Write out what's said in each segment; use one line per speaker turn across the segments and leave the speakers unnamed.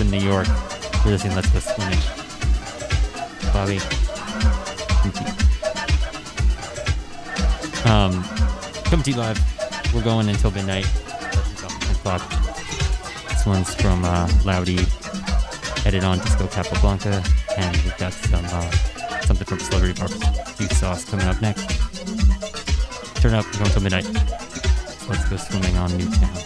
Brooklyn, New York. You're listening Let's Go Swimming. Bobby. Um, coming to you live. We're going until midnight. This one's from uh, Loud-E, edit on Disco Capablanca, and we've got some uh, something from Celebrity Barbecue Sauce coming up next. Turn up, we're going until midnight. Let's go swimming on Newtown.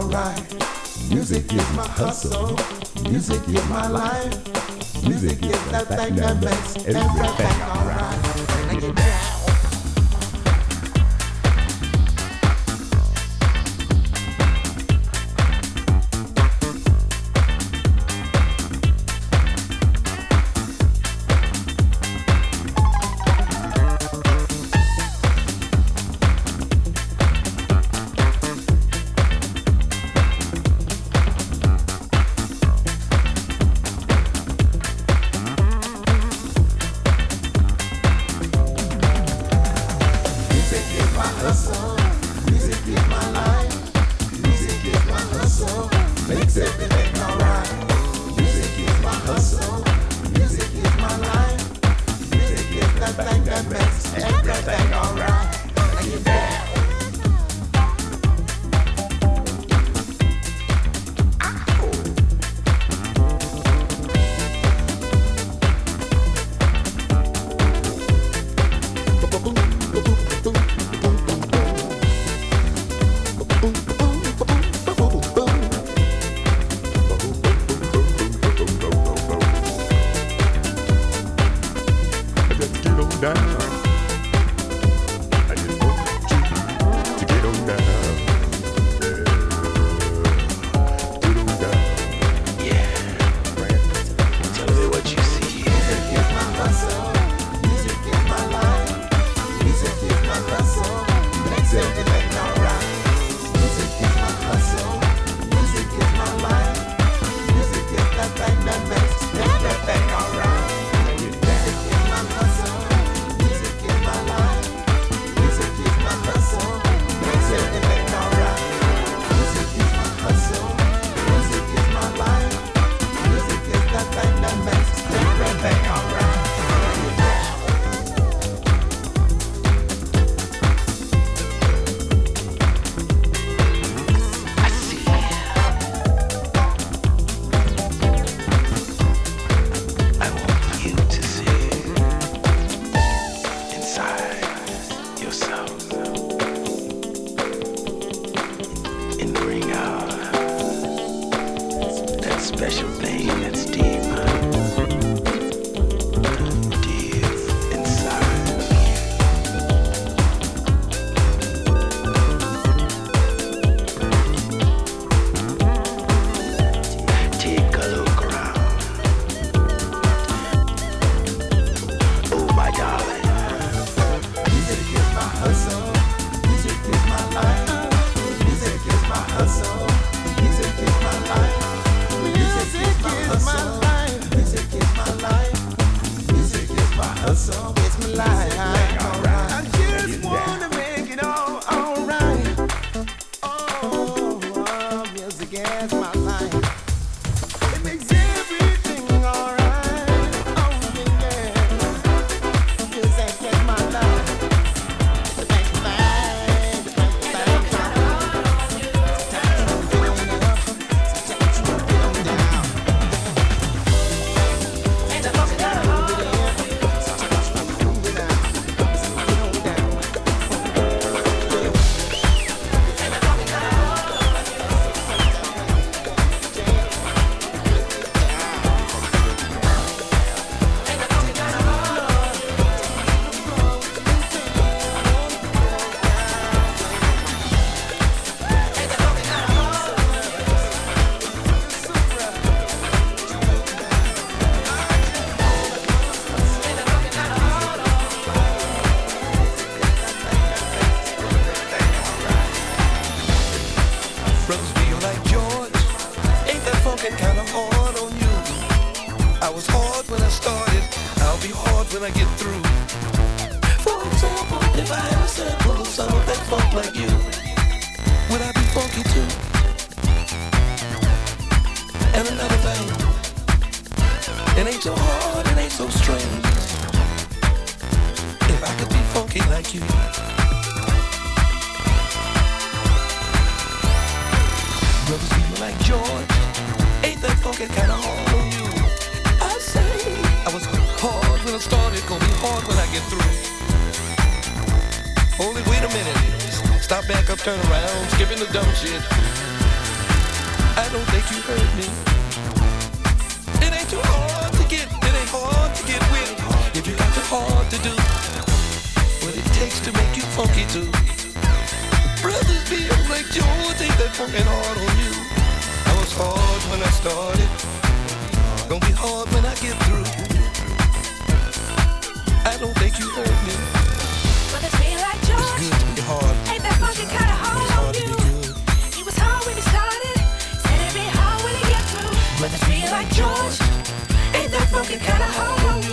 Alright. Music is my hustle. Music is my life. Music is that thing that makes everything alright.
It ain't so hard, it ain't so strange. If I could be
funky like you. Brothers people like George. Ain't that funky kinda hard on you? I say I was hard when I started, gonna be hard when I get through. Holy wait a minute. Stop back up, turn
around, skipping the dumb shit.
I don't think you
heard me. hard to do what
it takes to make you
funky too. Brothers be
like George ain't that funkin' hard on you?
I was hard when I started, gonna be hard when I get through. I don't
think
you heard me. But
it's
me
like George. Ain't that funky kinda hard, on you? He was hard when he started,
said it'd
be hard when he get through. But
it's me like George. Ain't that
funky kinda hard
on
you?